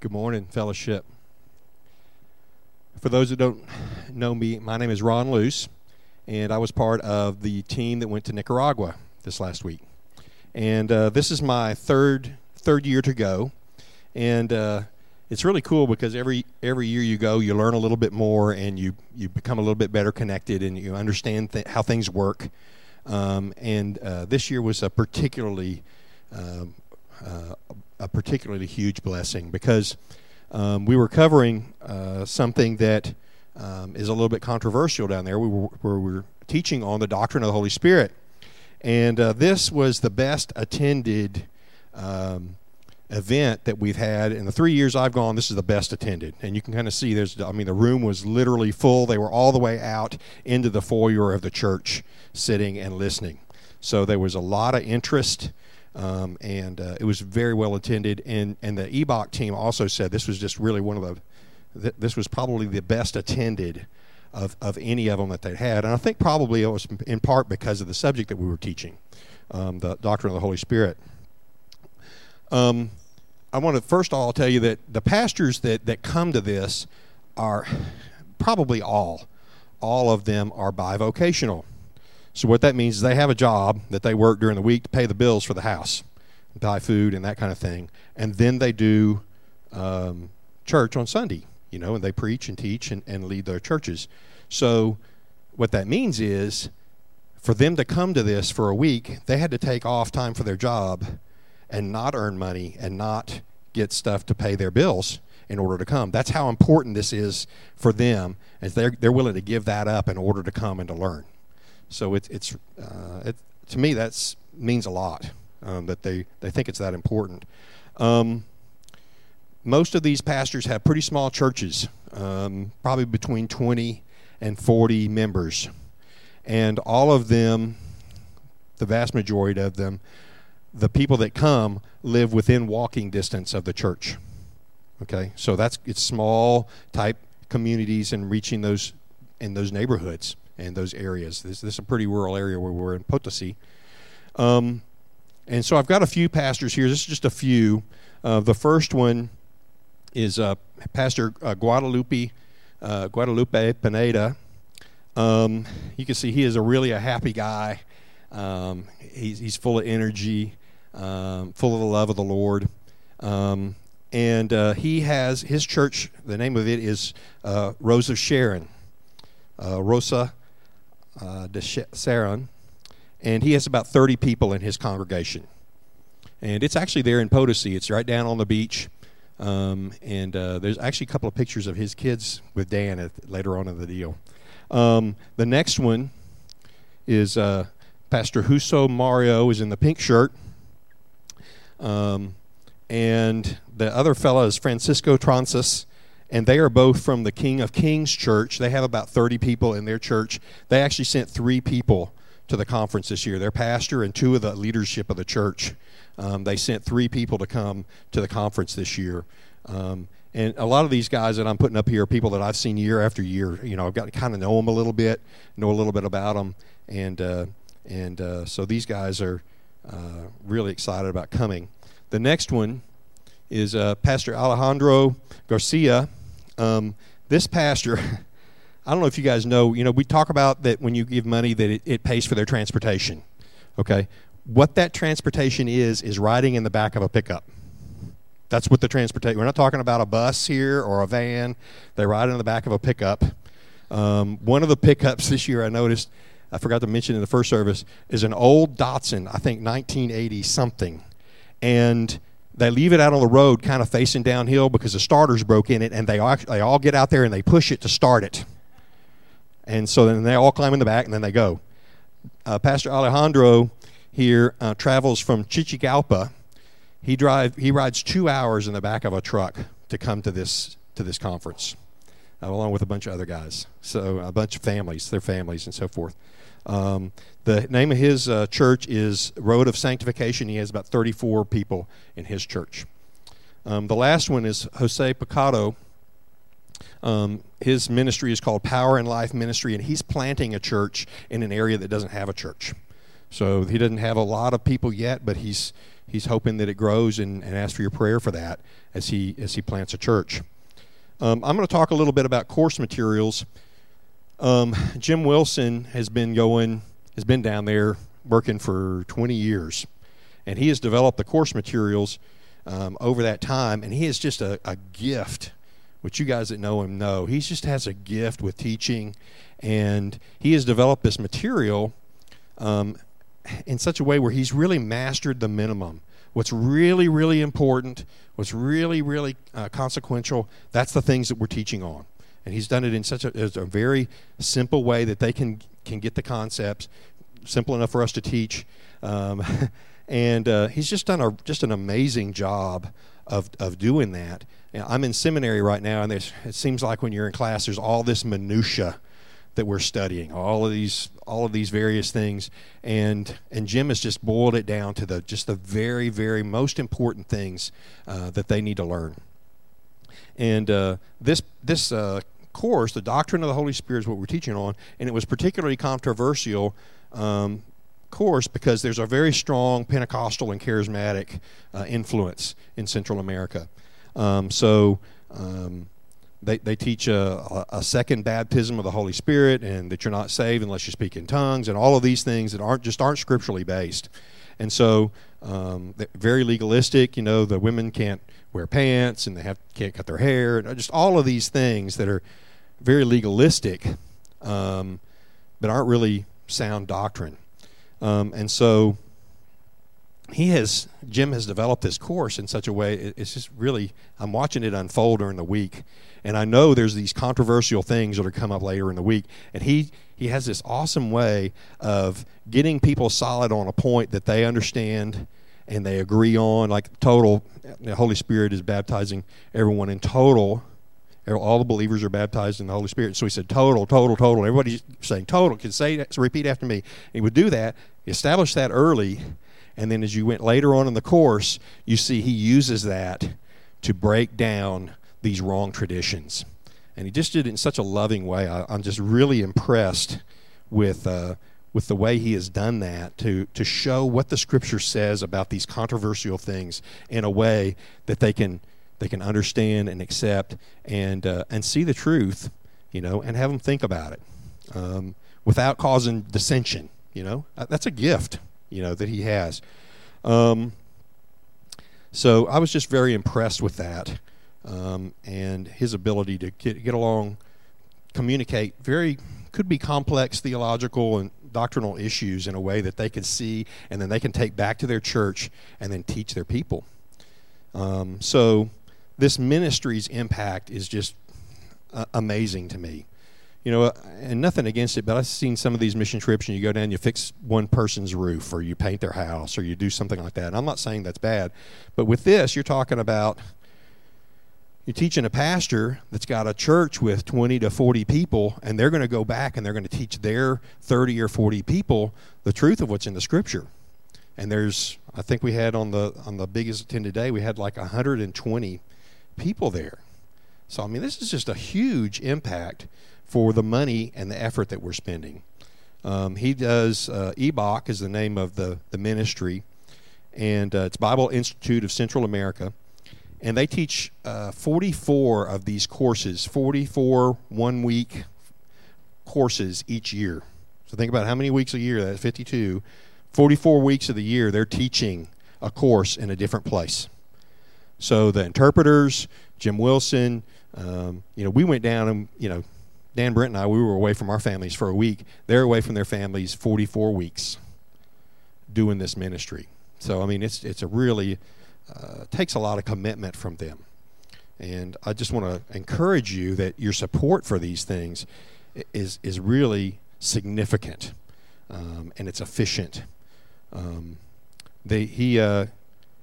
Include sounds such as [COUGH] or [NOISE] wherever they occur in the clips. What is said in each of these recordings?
Good morning, fellowship. For those that don't know me, my name is Ron Luce, and I was part of the team that went to Nicaragua this last week. And uh, this is my third third year to go, and uh, it's really cool because every every year you go, you learn a little bit more, and you you become a little bit better connected, and you understand th- how things work. Um, and uh, this year was a particularly um, uh, a particularly huge blessing because um, we were covering uh, something that um, is a little bit controversial down there. We were, we were teaching on the doctrine of the Holy Spirit, and uh, this was the best attended um, event that we've had in the three years I've gone. This is the best attended, and you can kind of see there's. I mean, the room was literally full. They were all the way out into the foyer of the church, sitting and listening. So there was a lot of interest. Um, and uh, it was very well attended. And and the EBOC team also said this was just really one of the th- this was probably the best attended of of any of them that they had. And I think probably it was in part because of the subject that we were teaching, um, the doctrine of the Holy Spirit. Um, I want to first of all tell you that the pastors that that come to this are probably all all of them are bivocational. So what that means is they have a job that they work during the week to pay the bills for the house, buy food and that kind of thing, and then they do um, church on Sunday, you know, and they preach and teach and, and lead their churches. So what that means is for them to come to this for a week, they had to take off time for their job and not earn money and not get stuff to pay their bills in order to come. That's how important this is for them, as they're they're willing to give that up in order to come and to learn. So it's it's uh, it, to me that's means a lot um, that they they think it's that important. Um, most of these pastors have pretty small churches, um, probably between 20 and 40 members, and all of them, the vast majority of them, the people that come live within walking distance of the church. Okay, so that's it's small type communities and reaching those in those neighborhoods and those areas. This, this is a pretty rural area where we're in Potosi. Um, and so I've got a few pastors here. This is just a few. Uh, the first one is uh, Pastor uh, Guadalupe uh, Guadalupe Pineda. Um, you can see he is a really a happy guy. Um, he's, he's full of energy, um, full of the love of the Lord. Um, and uh, he has his church. The name of it is uh, Rose of Sharon. Rosa uh, de Sharon, and he has about 30 people in his congregation. And it's actually there in Potosi. It's right down on the beach. Um, and uh, there's actually a couple of pictures of his kids with Dan at, later on in the deal. Um, the next one is uh, Pastor Huso Mario is in the pink shirt. Um, and the other fellow is Francisco Trances and they are both from the King of Kings church. They have about 30 people in their church. They actually sent three people to the conference this year their pastor and two of the leadership of the church. Um, they sent three people to come to the conference this year. Um, and a lot of these guys that I'm putting up here are people that I've seen year after year. You know, I've got to kind of know them a little bit, know a little bit about them, and uh, and uh, so these guys are uh, really excited about coming. The next one is uh, Pastor Alejandro Garcia. Um, this pastor, [LAUGHS] I don't know if you guys know, you know, we talk about that when you give money that it, it pays for their transportation. Okay? What that transportation is, is riding in the back of a pickup. That's what the transportation. We're not talking about a bus here or a van. They ride in the back of a pickup. Um, one of the pickups this year, I noticed, I forgot to mention in the first service, is an old Datsun, I think 1980 something, and they leave it out on the road kind of facing downhill because the starters broke in it and they all, they all get out there and they push it to start it. And so then they all climb in the back and then they go. Uh, pastor alejandro here uh, travels from chichigalpa. He drive he rides two hours in the back of a truck to come to this to this conference uh, along with a bunch of other guys. So a bunch of families their families and so forth um, the name of his uh, church is Road of Sanctification. He has about 34 people in his church. Um, the last one is Jose Picado. Um, his ministry is called Power and Life Ministry, and he's planting a church in an area that doesn't have a church. So he doesn't have a lot of people yet, but he's he's hoping that it grows and, and ask for your prayer for that as he as he plants a church. Um, I'm going to talk a little bit about course materials. Um, Jim Wilson has been going has been down there working for 20 years, and he has developed the course materials um, over that time, and he is just a, a gift. Which you guys that know him know, he just has a gift with teaching, and he has developed this material um, in such a way where he's really mastered the minimum. What's really, really important, what's really, really uh, consequential, that's the things that we're teaching on. And he's done it in such a, a very simple way that they can, can get the concepts, simple enough for us to teach. Um, [LAUGHS] and uh, he's just done a, just an amazing job of, of doing that. I'm in seminary right now, and it seems like when you're in class, there's all this minutia that we're studying, all of these all of these various things, and and Jim has just boiled it down to the just the very very most important things uh, that they need to learn. And uh, this this uh, course, the doctrine of the Holy Spirit, is what we're teaching on, and it was particularly controversial. Um, course because there's a very strong Pentecostal and charismatic uh, influence in Central America. Um, so um, they, they teach a, a, second baptism of the Holy Spirit and that you're not saved unless you speak in tongues and all of these things that aren't just aren't scripturally based. And so um, very legalistic. You know, the women can't wear pants and they have can't cut their hair and just all of these things that are very legalistic, um, but aren't really sound doctrine. Um, and so he has Jim has developed this course in such a way it's just really I'm watching it unfold during the week and I know there's these controversial things that are come up later in the week. And he, he has this awesome way of getting people solid on a point that they understand and they agree on. Like total, the Holy Spirit is baptizing everyone in total. All the believers are baptized in the Holy Spirit. So he said, total, total, total. Everybody's saying total. Can say repeat after me. He would do that, establish that early, and then as you went later on in the course, you see he uses that to break down these wrong traditions. And he just did it in such a loving way. I, am just really impressed with uh, with the way he has done that to to show what the Scripture says about these controversial things in a way that they can they can understand and accept and uh, and see the truth, you know, and have them think about it um, without causing dissension. You know, uh, that's a gift, you know, that he has. Um, so I was just very impressed with that um, and his ability to get, get along, communicate very could be complex theological and doctrinal issues in a way that they can see and then they can take back to their church and then teach their people. Um, so this ministry's impact is just uh, amazing to me. You know, and nothing against it, but I've seen some of these mission trips, and you go down, and you fix one person's roof, or you paint their house, or you do something like that. And I'm not saying that's bad, but with this, you're talking about you're teaching a pastor that's got a church with 20 to 40 people, and they're going to go back and they're going to teach their 30 or 40 people the truth of what's in the Scripture. And there's, I think we had on the on the biggest attended day, we had like 120 people there. So I mean, this is just a huge impact for the money and the effort that we're spending. Um, he does uh, EBOC is the name of the the ministry, and uh, it's Bible Institute of Central America and they teach uh, 44 of these courses, 44 one week courses each year. So think about how many weeks a year, that's 52. 44 weeks of the year, they're teaching a course in a different place. So the interpreters, Jim Wilson, um, you know, we went down and, you know, Dan Brent and I, we were away from our families for a week. They're away from their families 44 weeks doing this ministry. So, I mean, it's, it's a really uh, takes a lot of commitment from them. And I just want to encourage you that your support for these things is is really significant, um, and it's efficient. Um, they he uh,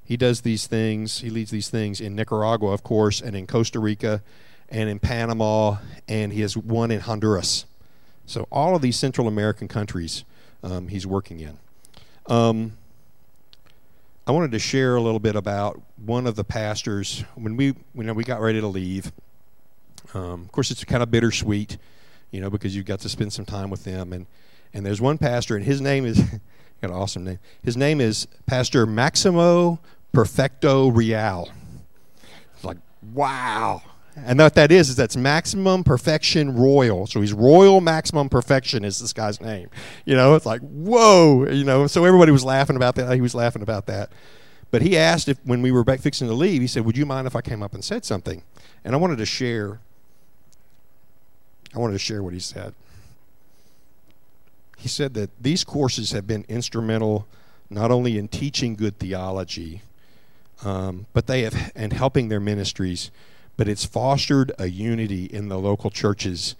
he does these things. He leads these things in Nicaragua, of course, and in Costa Rica, and in Panama, and he has one in Honduras. So all of these Central American countries, um, he's working in. Um, I wanted to share a little bit about one of the pastors when we when we got ready to leave. Um, of course, it's kind of bittersweet, you know, because you've got to spend some time with them, and And there's one pastor, and his name is [LAUGHS] got an awesome name. His name is Pastor Maximo Perfecto Real. It's like, wow. And what that is, is that's maximum perfection royal. So he's royal maximum perfection is this guy's name. You know, it's like, whoa, you know, so everybody was laughing about that. He was laughing about that. But he asked if when we were back fixing to leave, he said, Would you mind if I came up and said something? And I wanted to share I wanted to share what he said. He said that these courses have been instrumental not only in teaching good theology, um, but they have and helping their ministries, but it's fostered a unity in the local churches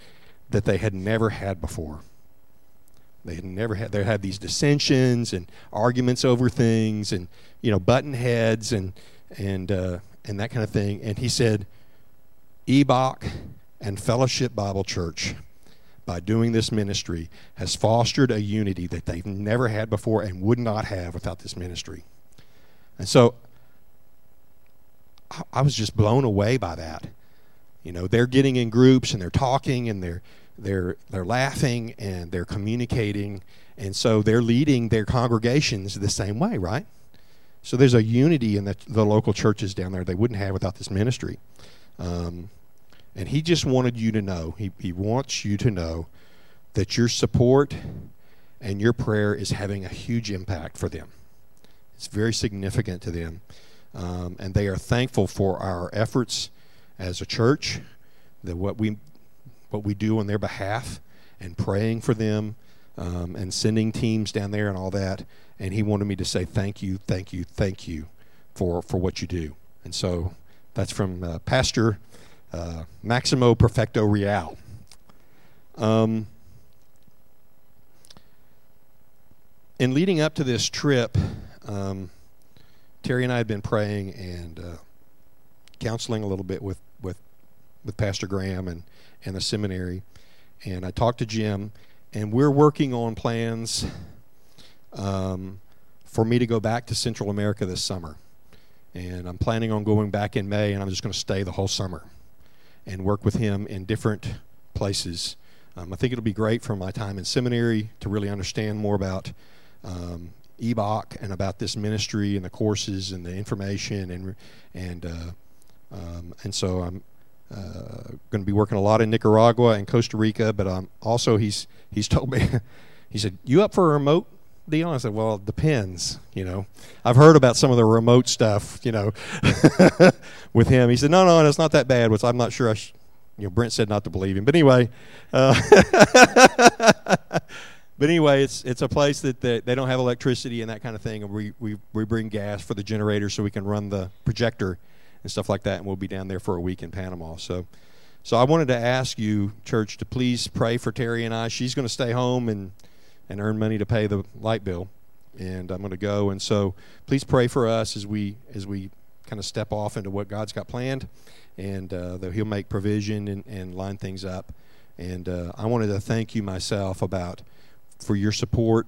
that they had never had before. They had never had they had these dissensions and arguments over things and you know button heads and and uh, and that kind of thing. And he said, EBOC and Fellowship Bible Church, by doing this ministry, has fostered a unity that they've never had before and would not have without this ministry. And so I was just blown away by that. You know, they're getting in groups and they're talking and they're they're they're laughing and they're communicating and so they're leading their congregations the same way, right? So there's a unity in the, the local churches down there they wouldn't have without this ministry. Um, and he just wanted you to know, he, he wants you to know that your support and your prayer is having a huge impact for them. It's very significant to them. Um, and they are thankful for our efforts as a church, that what we, what we do on their behalf, and praying for them, um, and sending teams down there and all that. And he wanted me to say thank you, thank you, thank you for, for what you do. And so that's from uh, Pastor uh, Maximo Perfecto Real. Um, in leading up to this trip, um, Terry and I had been praying and uh, counseling a little bit with, with, with Pastor Graham and, and the seminary. And I talked to Jim, and we're working on plans um, for me to go back to Central America this summer. And I'm planning on going back in May, and I'm just going to stay the whole summer and work with him in different places. Um, I think it'll be great for my time in seminary to really understand more about um, EBOC and about this ministry and the courses and the information and and uh, um, and so I'm uh, going to be working a lot in Nicaragua and Costa Rica. But um, also he's he's told me [LAUGHS] he said you up for a remote deal? I said, well, it depends. You know, I've heard about some of the remote stuff. You know, [LAUGHS] with him. He said, no, no, it's not that bad. Which I'm not sure. I, sh-. you know, Brent said not to believe him, but anyway. Uh, [LAUGHS] but anyway, it's it's a place that they, they don't have electricity and that kind of thing, and we, we we bring gas for the generator so we can run the projector and stuff like that, and we'll be down there for a week in Panama. So. So I wanted to ask you, church, to please pray for Terry and I. She's going to stay home and and earn money to pay the light bill. And I'm going to go. And so please pray for us as we as we kind of step off into what God's got planned, and uh, that He'll make provision and, and line things up. And uh, I wanted to thank you myself about for your support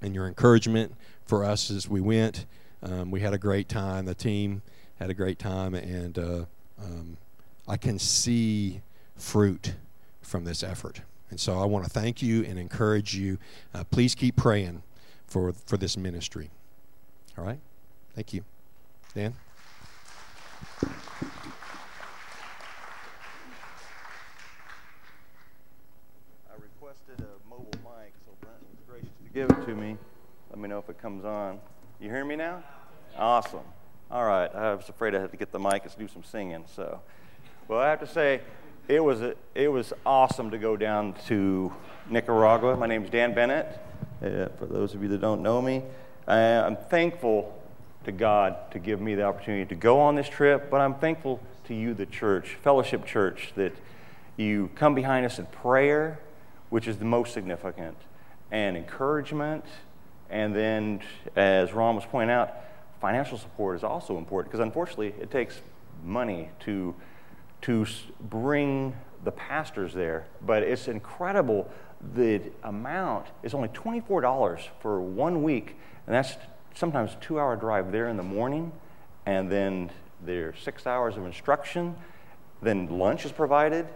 and your encouragement for us as we went. Um, we had a great time. The team had a great time, and uh, um, I can see fruit from this effort. And so I want to thank you and encourage you. Uh, please keep praying for, for this ministry. All right? Thank you. Dan? I requested a mobile mic, so Brent was gracious to give it to me. Let me know if it comes on. You hear me now? Awesome. All right. I was afraid I had to get the mic and do some singing. So, well, I have to say, it was, a, it was awesome to go down to Nicaragua. My name is Dan Bennett. Uh, for those of you that don't know me, I'm thankful to God to give me the opportunity to go on this trip, but I'm thankful to you, the church, Fellowship Church, that you come behind us in prayer, which is the most significant, and encouragement. And then, as Ron was pointing out, financial support is also important because unfortunately it takes money to to bring the pastors there. But it's incredible. The amount is only $24 for one week, and that's sometimes a two hour drive there in the morning, and then there's six hours of instruction, then lunch is provided,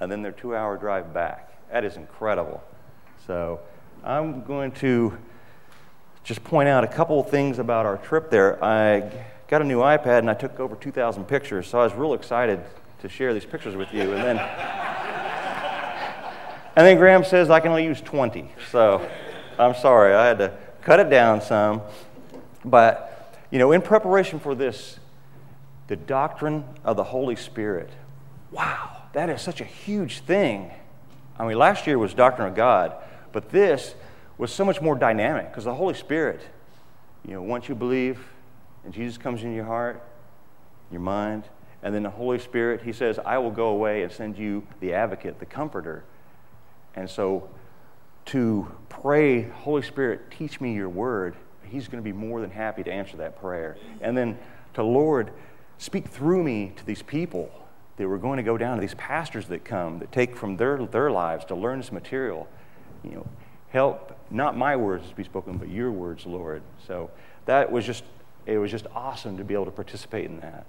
and then their two hour drive back. That is incredible. So I'm going to just point out a couple of things about our trip there. I got a new iPad and I took over 2,000 pictures, so I was real excited to share these pictures with you. And then, and then Graham says I can only use 20. So I'm sorry, I had to cut it down some. But, you know, in preparation for this, the doctrine of the Holy Spirit, wow, that is such a huge thing. I mean, last year was Doctrine of God, but this was so much more dynamic because the Holy Spirit, you know, once you believe and Jesus comes in your heart, your mind, and then the Holy Spirit, He says, I will go away and send you the advocate, the comforter. And so to pray, Holy Spirit, teach me your word, He's going to be more than happy to answer that prayer. And then to Lord, speak through me to these people that we're going to go down to these pastors that come that take from their, their lives to learn this material. You know, help not my words to be spoken, but your words, Lord. So that was just it was just awesome to be able to participate in that.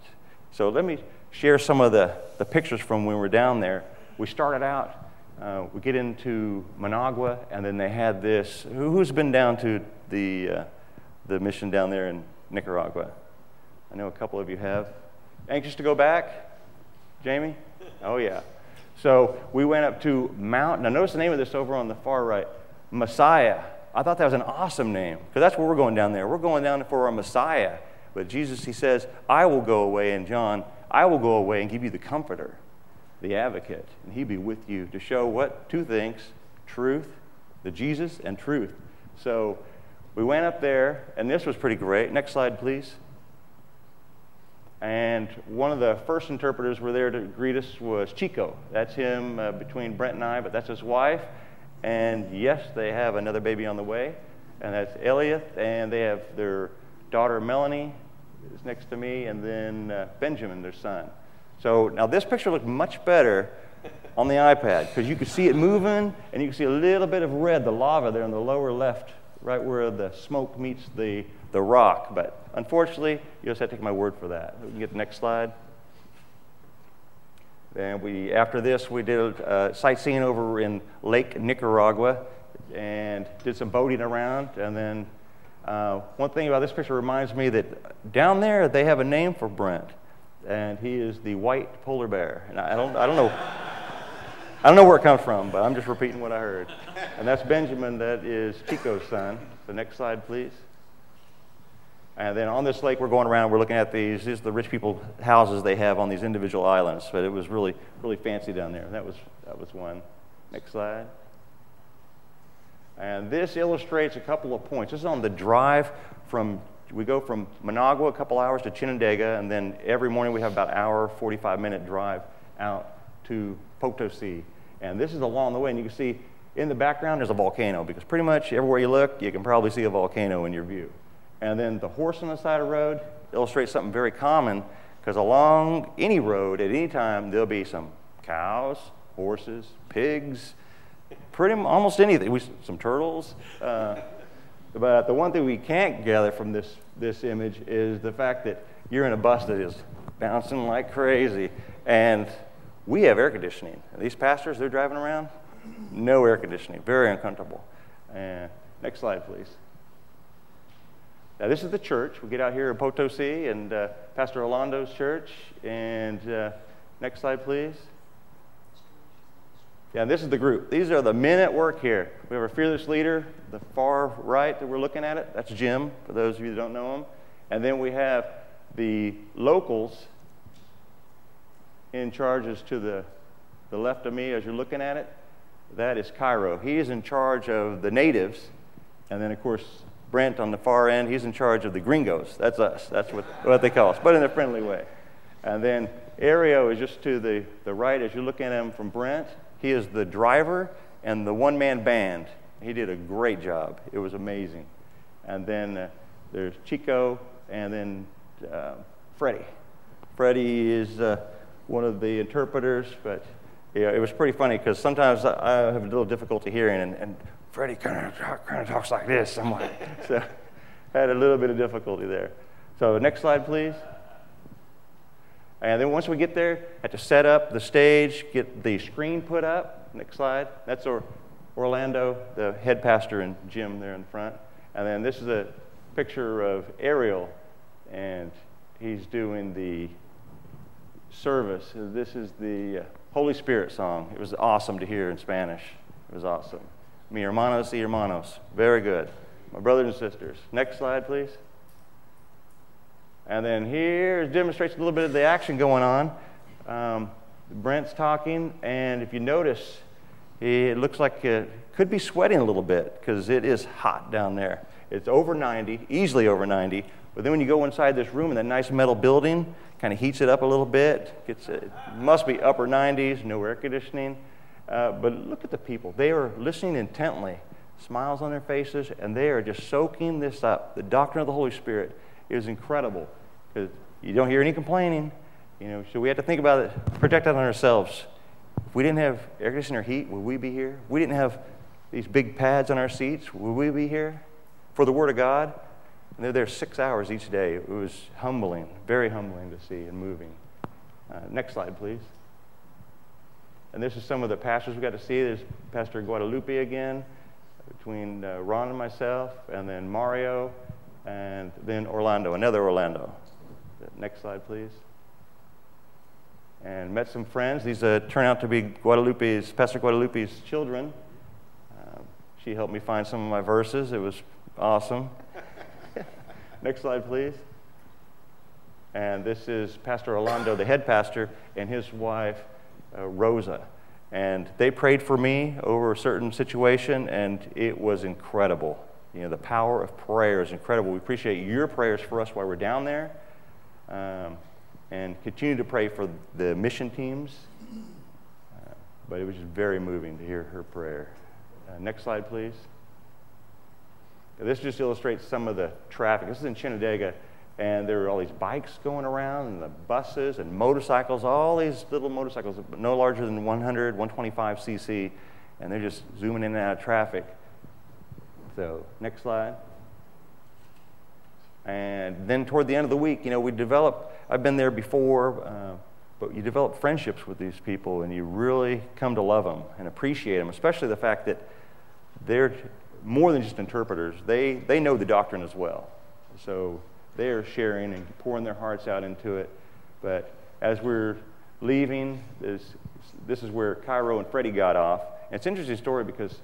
So let me share some of the, the pictures from when we were down there. We started out, uh, we get into Managua, and then they had this. Who, has been down to the, uh, the mission down there in Nicaragua? I know a couple of you have. Anxious to go back? Jamie? Oh, yeah. So we went up to Mount. Now, notice the name of this over on the far right Messiah. I thought that was an awesome name because that's where we're going down there. We're going down for a Messiah. But Jesus, he says, I will go away, and John, I will go away and give you the comforter, the advocate, and he'll be with you to show what? Two things truth, the Jesus, and truth. So we went up there, and this was pretty great. Next slide, please. And one of the first interpreters were there to greet us was Chico. That's him uh, between Brent and I, but that's his wife. And yes, they have another baby on the way, and that's Eliath, and they have their daughter Melanie is next to me, and then uh, Benjamin, their son. So now this picture looked much better on the iPad because you could see it moving, and you can see a little bit of red, the lava there in the lower left, right where the smoke meets the, the rock. But unfortunately, you just have to take my word for that. We can get the next slide. And we, after this, we did uh, sightseeing over in Lake Nicaragua and did some boating around. And then uh, one thing about this picture reminds me that down there they have a name for Brent, and he is the white polar bear. And I don't, I don't know. I don't know where it comes from, but I'm just repeating what I heard. And that's Benjamin, that is Chico's son. The next slide, please. And then on this lake, we're going around, we're looking at these. These are the rich people houses they have on these individual islands. But it was really, really fancy down there. That was, that was one. Next slide. And this illustrates a couple of points. This is on the drive from, we go from Managua a couple hours to Chinandega, and then every morning we have about an hour, 45 minute drive out to Potosi. And this is along the way, and you can see in the background there's a volcano because pretty much everywhere you look, you can probably see a volcano in your view. And then the horse on the side of the road illustrates something very common because along any road at any time there'll be some cows, horses, pigs, pretty almost anything. Some turtles. Uh, but the one thing we can't gather from this, this image is the fact that you're in a bus that is bouncing like crazy. And we have air conditioning. These pastors, they're driving around, no air conditioning, very uncomfortable. And next slide, please. Now, this is the church. We get out here in Potosi and uh, Pastor Orlando's church. And uh, next slide, please. Yeah, this is the group. These are the men at work here. We have our fearless leader, the far right that we're looking at it. That's Jim, for those of you that don't know him. And then we have the locals in charges to the, the left of me as you're looking at it. That is Cairo. He is in charge of the natives. And then, of course, Brent on the far end, he's in charge of the gringos. That's us. That's what, what they call us, but in a friendly way. And then Ario is just to the, the right as you look at him from Brent. He is the driver and the one man band. He did a great job. It was amazing. And then uh, there's Chico and then uh, Freddie. Freddie is uh, one of the interpreters, but yeah, it was pretty funny because sometimes I have a little difficulty hearing, and, and Freddie kind of, kind of talks like this. I'm like, [LAUGHS] so had a little bit of difficulty there. So next slide, please. And then once we get there, I had to set up the stage, get the screen put up. Next slide. That's Orlando, the head pastor, and Jim there in front. And then this is a picture of Ariel, and he's doing the service. This is the uh, Holy Spirit song. It was awesome to hear in Spanish. It was awesome. Mi hermanos y hermanos. Very good. My brothers and sisters. Next slide, please. And then here demonstrates a little bit of the action going on. Um, Brent's talking, and if you notice, it looks like it could be sweating a little bit because it is hot down there. It's over 90, easily over 90. But then when you go inside this room in that nice metal building, kind of heats it up a little bit. Gets it must be upper 90s, no air conditioning. Uh, but look at the people. They are listening intently, smiles on their faces, and they are just soaking this up. The doctrine of the Holy Spirit is incredible because you don't hear any complaining. You know, so we have to think about it, project that on ourselves. If we didn't have air conditioner heat, would we be here? If we didn't have these big pads on our seats, would we be here? For the Word of God, and they're there six hours each day. It was humbling, very humbling to see and moving. Uh, next slide, please. And this is some of the pastors we got to see. There's Pastor Guadalupe again, between uh, Ron and myself, and then Mario, and then Orlando, another Orlando. Next slide, please. And met some friends. These uh, turn out to be Guadalupe's, Pastor Guadalupe's children. Um, she helped me find some of my verses. It was awesome. [LAUGHS] Next slide, please. And this is Pastor Orlando, the head pastor, and his wife, uh, Rosa. And they prayed for me over a certain situation, and it was incredible. You know, the power of prayer is incredible. We appreciate your prayers for us while we're down there. Um, and continue to pray for the mission teams. Uh, but it was just very moving to hear her prayer. Uh, next slide, please. This just illustrates some of the traffic. This is in Chinandega, and there are all these bikes going around, and the buses and motorcycles, all these little motorcycles, no larger than 100, 125 cc, and they're just zooming in and out of traffic. So, next slide. And then toward the end of the week, you know, we develop, I've been there before, uh, but you develop friendships with these people and you really come to love them and appreciate them, especially the fact that they're more than just interpreters. They, they know the doctrine as well. So they are sharing and pouring their hearts out into it. But as we're leaving, this, this is where Cairo and Freddie got off. And it's an interesting story because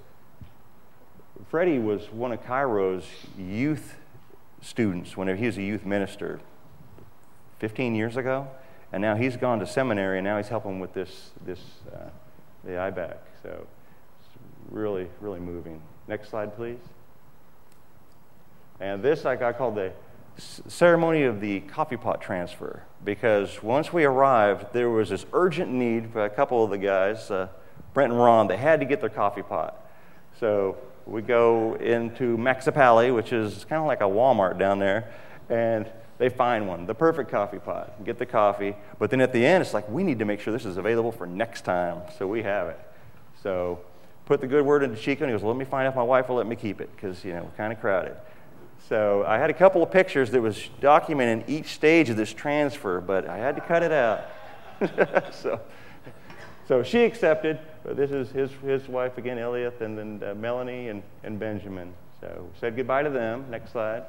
Freddie was one of Cairo's youth students whenever he was a youth minister 15 years ago. And now he's gone to seminary and now he's helping with this, this uh, the IBAC. So it's really, really moving. Next slide, please. And this I call the ceremony of the coffee pot transfer because once we arrived, there was this urgent need for a couple of the guys, uh, Brent and Ron, they had to get their coffee pot. So we go into Maxipali, which is kind of like a Walmart down there, and they find one, the perfect coffee pot, get the coffee. But then at the end, it's like, we need to make sure this is available for next time. So we have it. So put the good word into Chico, and he goes, let me find out if my wife will let me keep it, because, you know, we're kind of crowded. So I had a couple of pictures that was documenting each stage of this transfer, but I had to cut it out. [LAUGHS] so, so she accepted. But this is his, his wife again, Elliot, and then uh, Melanie and, and Benjamin. So said goodbye to them. Next slide.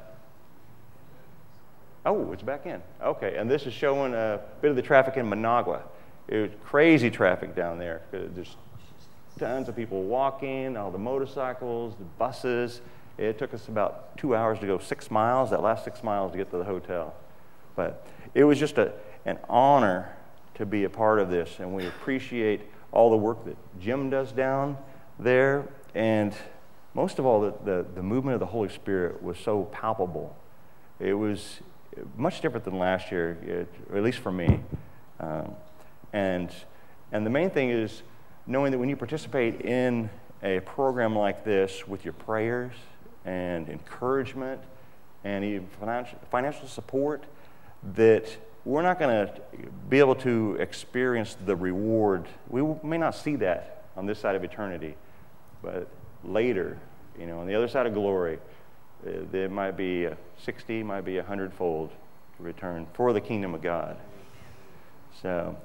Oh, it's back in. Okay, and this is showing a bit of the traffic in Managua. It was crazy traffic down there. There's tons of people walking, all the motorcycles, the buses. It took us about two hours to go six miles, that last six miles to get to the hotel. But it was just a, an honor to be a part of this, and we appreciate all the work that Jim does down there. And most of all, the, the, the movement of the Holy Spirit was so palpable. It was much different than last year, at least for me. Um, and, and the main thing is knowing that when you participate in a program like this with your prayers and encouragement and even financial, financial support, that we're not going to be able to experience the reward. We may not see that on this side of eternity, but later, you know, on the other side of glory, uh, there might be a 60, might be a hundredfold return for the kingdom of God. So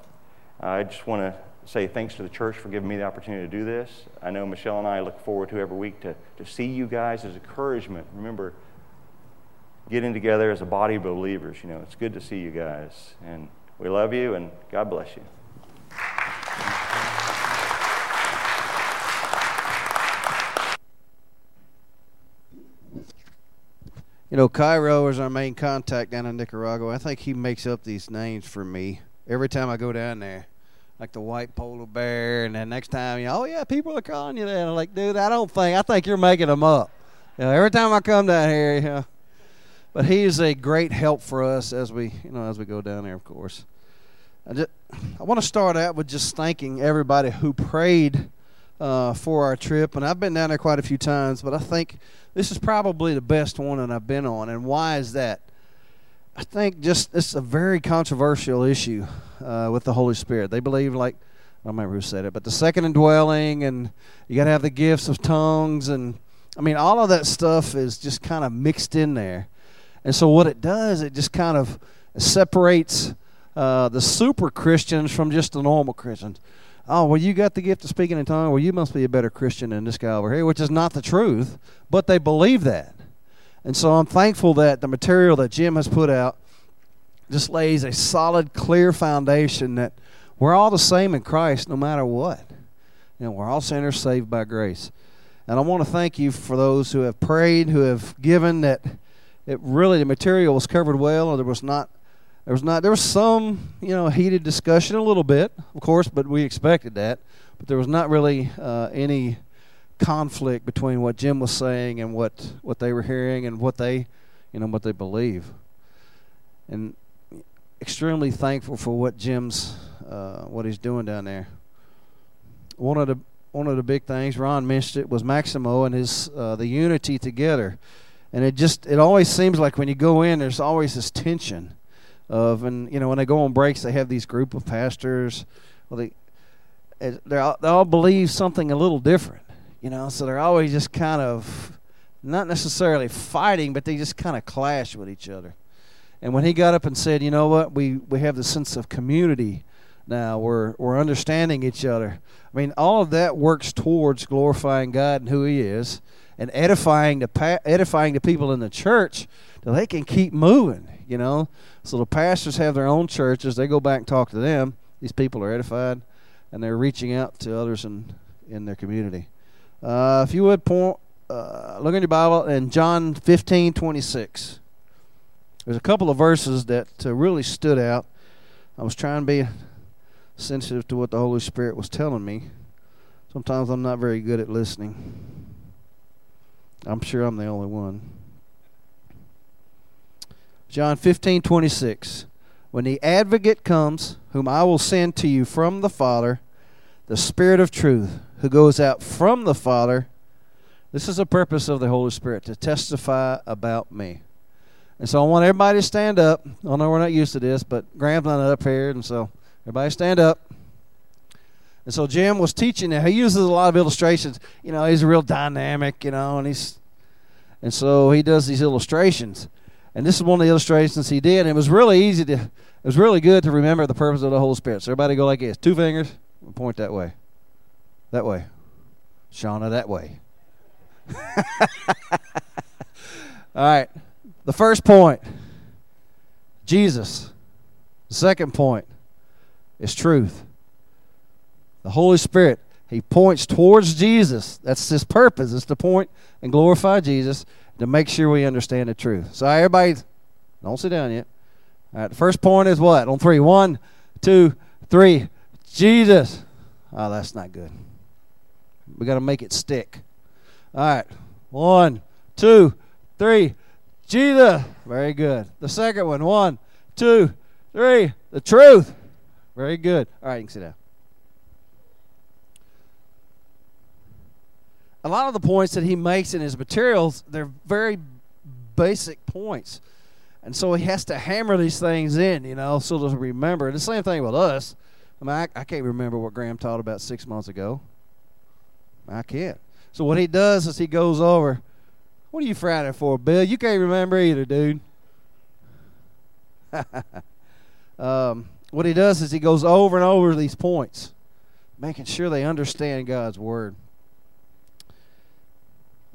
I just want to say thanks to the church for giving me the opportunity to do this. I know Michelle and I look forward to every week to, to see you guys as encouragement. Remember, getting together as a body of believers. You know, it's good to see you guys. And we love you, and God bless you. You know, Cairo is our main contact down in Nicaragua. I think he makes up these names for me every time I go down there. Like the white polar bear, and then next time, you know, oh yeah, people are calling you that. I'm like, dude, I don't think I think you're making them up. You know, every time I come down here, you know, but he is a great help for us as we, you know, as we go down there. Of course, I just I want to start out with just thanking everybody who prayed uh, for our trip, and I've been down there quite a few times, but I think this is probably the best one that I've been on. And why is that? I think just it's a very controversial issue uh, with the Holy Spirit. They believe like I don't remember who said it, but the second indwelling, and you got to have the gifts of tongues, and I mean all of that stuff is just kind of mixed in there. And so what it does, it just kind of separates uh, the super Christians from just the normal Christians. Oh, well, you got the gift of speaking in tongues. Well, you must be a better Christian than this guy over here, which is not the truth, but they believe that. And so I'm thankful that the material that Jim has put out just lays a solid, clear foundation that we're all the same in Christ no matter what. You know, we're all sinners saved by grace. And I want to thank you for those who have prayed, who have given that it really the material was covered well, or there was not there was not there was some you know heated discussion a little bit, of course, but we expected that. But there was not really uh, any conflict between what Jim was saying and what what they were hearing and what they you know what they believe. And extremely thankful for what Jim's uh, what he's doing down there. One of the one of the big things Ron mentioned it was Maximo and his uh, the unity together. And it just it always seems like when you go in there's always this tension of and you know when they go on breaks they have these group of pastors. Well they they all, they all believe something a little different you know so they're always just kind of not necessarily fighting but they just kind of clash with each other and when he got up and said you know what we we have the sense of community now we're we're understanding each other i mean all of that works towards glorifying god and who he is and edifying the pa- edifying the people in the church that they can keep moving. You know, so the pastors have their own churches. They go back and talk to them. These people are edified, and they're reaching out to others in in their community. Uh, if you would point, uh, look in your Bible in John fifteen twenty six. There's a couple of verses that uh, really stood out. I was trying to be sensitive to what the Holy Spirit was telling me. Sometimes I'm not very good at listening. I'm sure I'm the only one. John 15, 26. When the advocate comes, whom I will send to you from the Father, the Spirit of truth, who goes out from the Father, this is the purpose of the Holy Spirit, to testify about me. And so I want everybody to stand up. I know we're not used to this, but Graham's not up here, and so everybody stand up. And so Jim was teaching there. He uses a lot of illustrations. You know, he's a real dynamic, you know, and he's and so he does these illustrations. And this is one of the illustrations he did. And it was really easy to it was really good to remember the purpose of the Holy Spirit. So everybody go like this. Two fingers, point that way. That way. Shauna that way. [LAUGHS] All right. The first point. Jesus. The second point is truth. The Holy Spirit, He points towards Jesus. That's His purpose, is to point and glorify Jesus to make sure we understand the truth. So, everybody, don't sit down yet. All right, the first point is what? On three. One, two, three. Jesus. Oh, that's not good. We got to make it stick. All right. One, two, three. Jesus. Very good. The second one. One, two, three. The truth. Very good. All right, you can sit down. a lot of the points that he makes in his materials, they're very basic points. And so he has to hammer these things in, you know, so to remember. The same thing with us. I mean, I, I can't remember what Graham taught about six months ago. I can't. So what he does is he goes over, what are you frowning for, Bill? You can't remember either, dude. [LAUGHS] um, what he does is he goes over and over these points. making sure they understand God's word.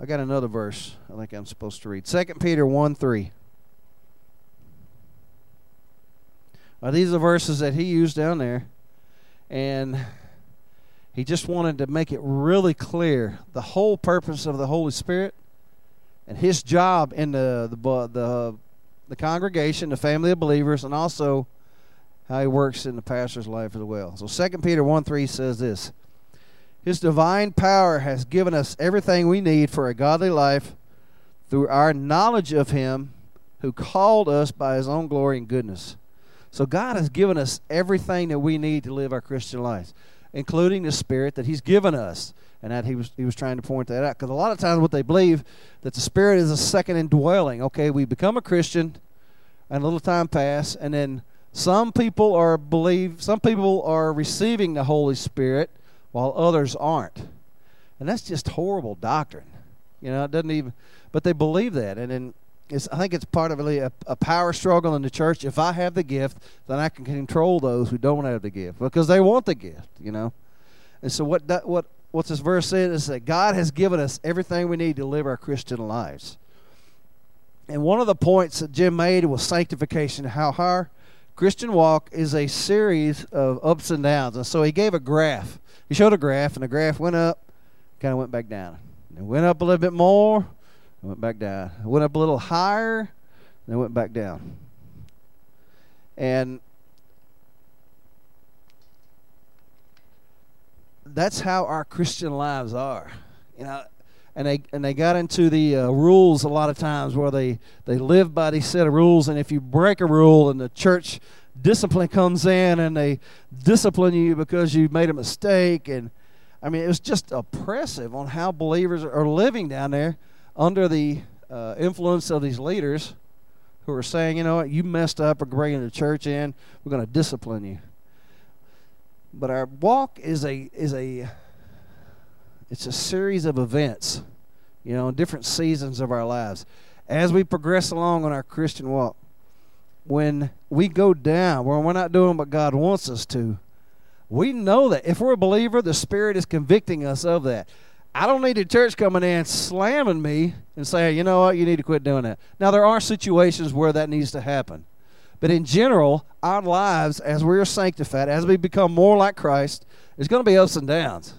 I got another verse I think I'm supposed to read. 2 Peter 1 3. Uh, these are verses that he used down there. And he just wanted to make it really clear the whole purpose of the Holy Spirit and his job in the the the, the congregation, the family of believers, and also how he works in the pastor's life as well. So 2 Peter 1 3 says this His divine power has given us everything we need for a godly life through our knowledge of Him who called us by His own glory and goodness. So God has given us everything that we need to live our Christian lives, including the Spirit that He's given us. And that he was he was trying to point that out because a lot of times what they believe that the Spirit is a second indwelling. Okay, we become a Christian, and a little time pass, and then some people are believe some people are receiving the Holy Spirit while others aren't. And that's just horrible doctrine. You know, it doesn't even but they believe that and then it's, I think it's part of a, a power struggle in the church. If I have the gift, then I can control those who don't have the gift because they want the gift, you know. And so what what what this verse says is that God has given us everything we need to live our Christian lives. And one of the points that Jim made was sanctification. How our Christian walk is a series of ups and downs. And so he gave a graph. He showed a graph, and the graph went up, kind of went back down. It went up a little bit more, went back down. It went up a little higher, then went back down. And that's how our Christian lives are. You know, and they and they got into the uh, rules a lot of times where they they live by these set of rules, and if you break a rule and the church discipline comes in and they discipline you because you made a mistake, and I mean it was just oppressive on how believers are living down there under the uh, influence of these leaders who are saying, you know what, you messed up or bringing the church in, we're going to discipline you. But our walk is a is a it's a series of events, you know, different seasons of our lives. As we progress along on our Christian walk, when we go down, when we're not doing what God wants us to, we know that if we're a believer, the Spirit is convicting us of that. I don't need the church coming in slamming me and saying, you know what, you need to quit doing that. Now, there are situations where that needs to happen. But in general, our lives, as we're sanctified, as we become more like Christ, there's going to be ups and downs.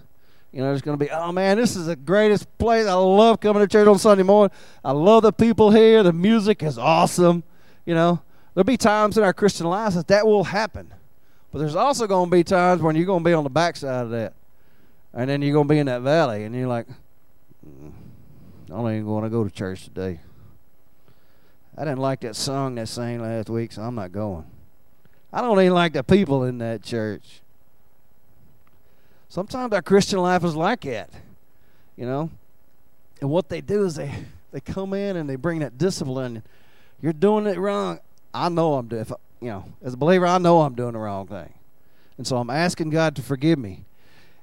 You know, there's going to be, oh man, this is the greatest place. I love coming to church on Sunday morning. I love the people here. The music is awesome. You know, there'll be times in our Christian lives that that will happen. But there's also going to be times when you're going to be on the backside of that. And then you're going to be in that valley and you're like, mm, I don't even want to go to church today. I didn't like that song that sang last week, so I'm not going. I don't even like the people in that church. Sometimes our Christian life is like that, you know. And what they do is they they come in and they bring that discipline. You're doing it wrong. I know I'm doing. You know, as a believer, I know I'm doing the wrong thing, and so I'm asking God to forgive me.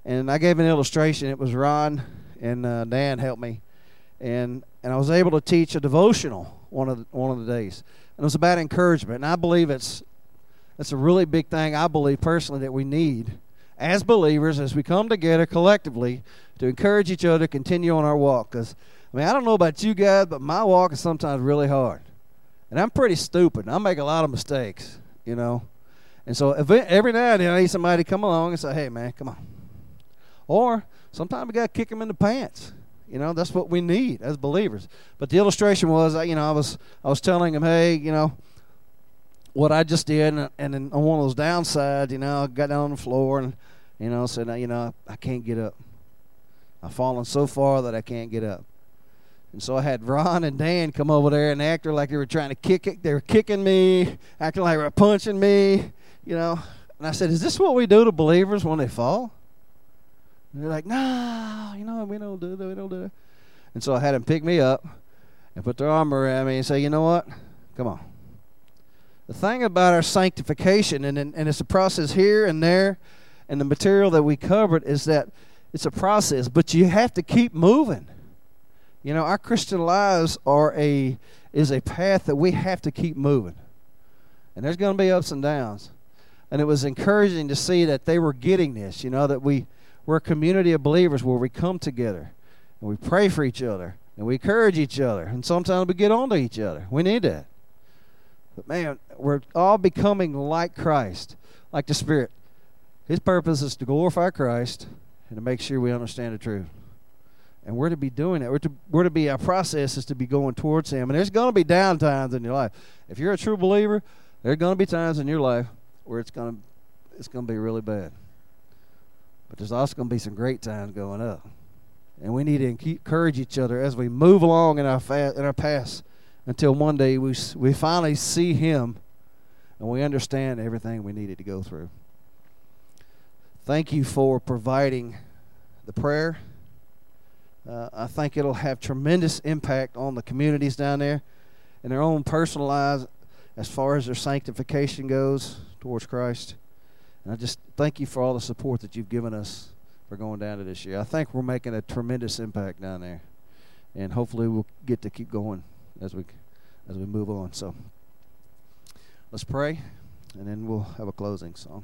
And I gave an illustration. It was Ron and uh, Dan helped me, and and I was able to teach a devotional one of the, one of the days, and it was about encouragement. And I believe it's it's a really big thing. I believe personally that we need as believers as we come together collectively to encourage each other to continue on our walk. Because, I mean, I don't know about you guys, but my walk is sometimes really hard. And I'm pretty stupid. I make a lot of mistakes, you know. And so every now and then I need somebody to come along and say, hey, man, come on. Or sometimes we got to kick them in the pants. You know, that's what we need as believers. But the illustration was, you know, I was I was telling him, hey, you know, what I just did, and, and on one of those downsides, you know, I got down on the floor and, you know, said, you know, I can't get up. I've fallen so far that I can't get up. And so I had Ron and Dan come over there and act like they were trying to kick it. They were kicking me, acting like they were punching me, you know. And I said, Is this what we do to believers when they fall? And they're like, No, you know, we don't do that. We don't do that. And so I had them pick me up and put their arm around me and say, You know what? Come on. The thing about our sanctification, and, and it's a process here and there, and the material that we covered is that it's a process, but you have to keep moving. You know, our Christian lives are a is a path that we have to keep moving. And there's going to be ups and downs. And it was encouraging to see that they were getting this, you know, that we We're a community of believers where we come together and we pray for each other and we encourage each other and sometimes we get onto each other. We need that. But man, we're all becoming like Christ, like the Spirit. His purpose is to glorify Christ and to make sure we understand the truth. And we're to be doing it. We're to, we're to be, our process is to be going towards Him. And there's going to be down times in your life. If you're a true believer, there are going to be times in your life where it's going to, it's going to be really bad. But there's also going to be some great times going up. And we need to encourage each other as we move along in our, fa- in our past until one day we, we finally see Him and we understand everything we needed to go through. Thank you for providing the prayer. Uh, I think it'll have tremendous impact on the communities down there and their own personal lives as far as their sanctification goes towards Christ. And I just thank you for all the support that you've given us for going down to this year. I think we're making a tremendous impact down there, and hopefully we'll get to keep going as we as we move on. So let's pray, and then we'll have a closing song.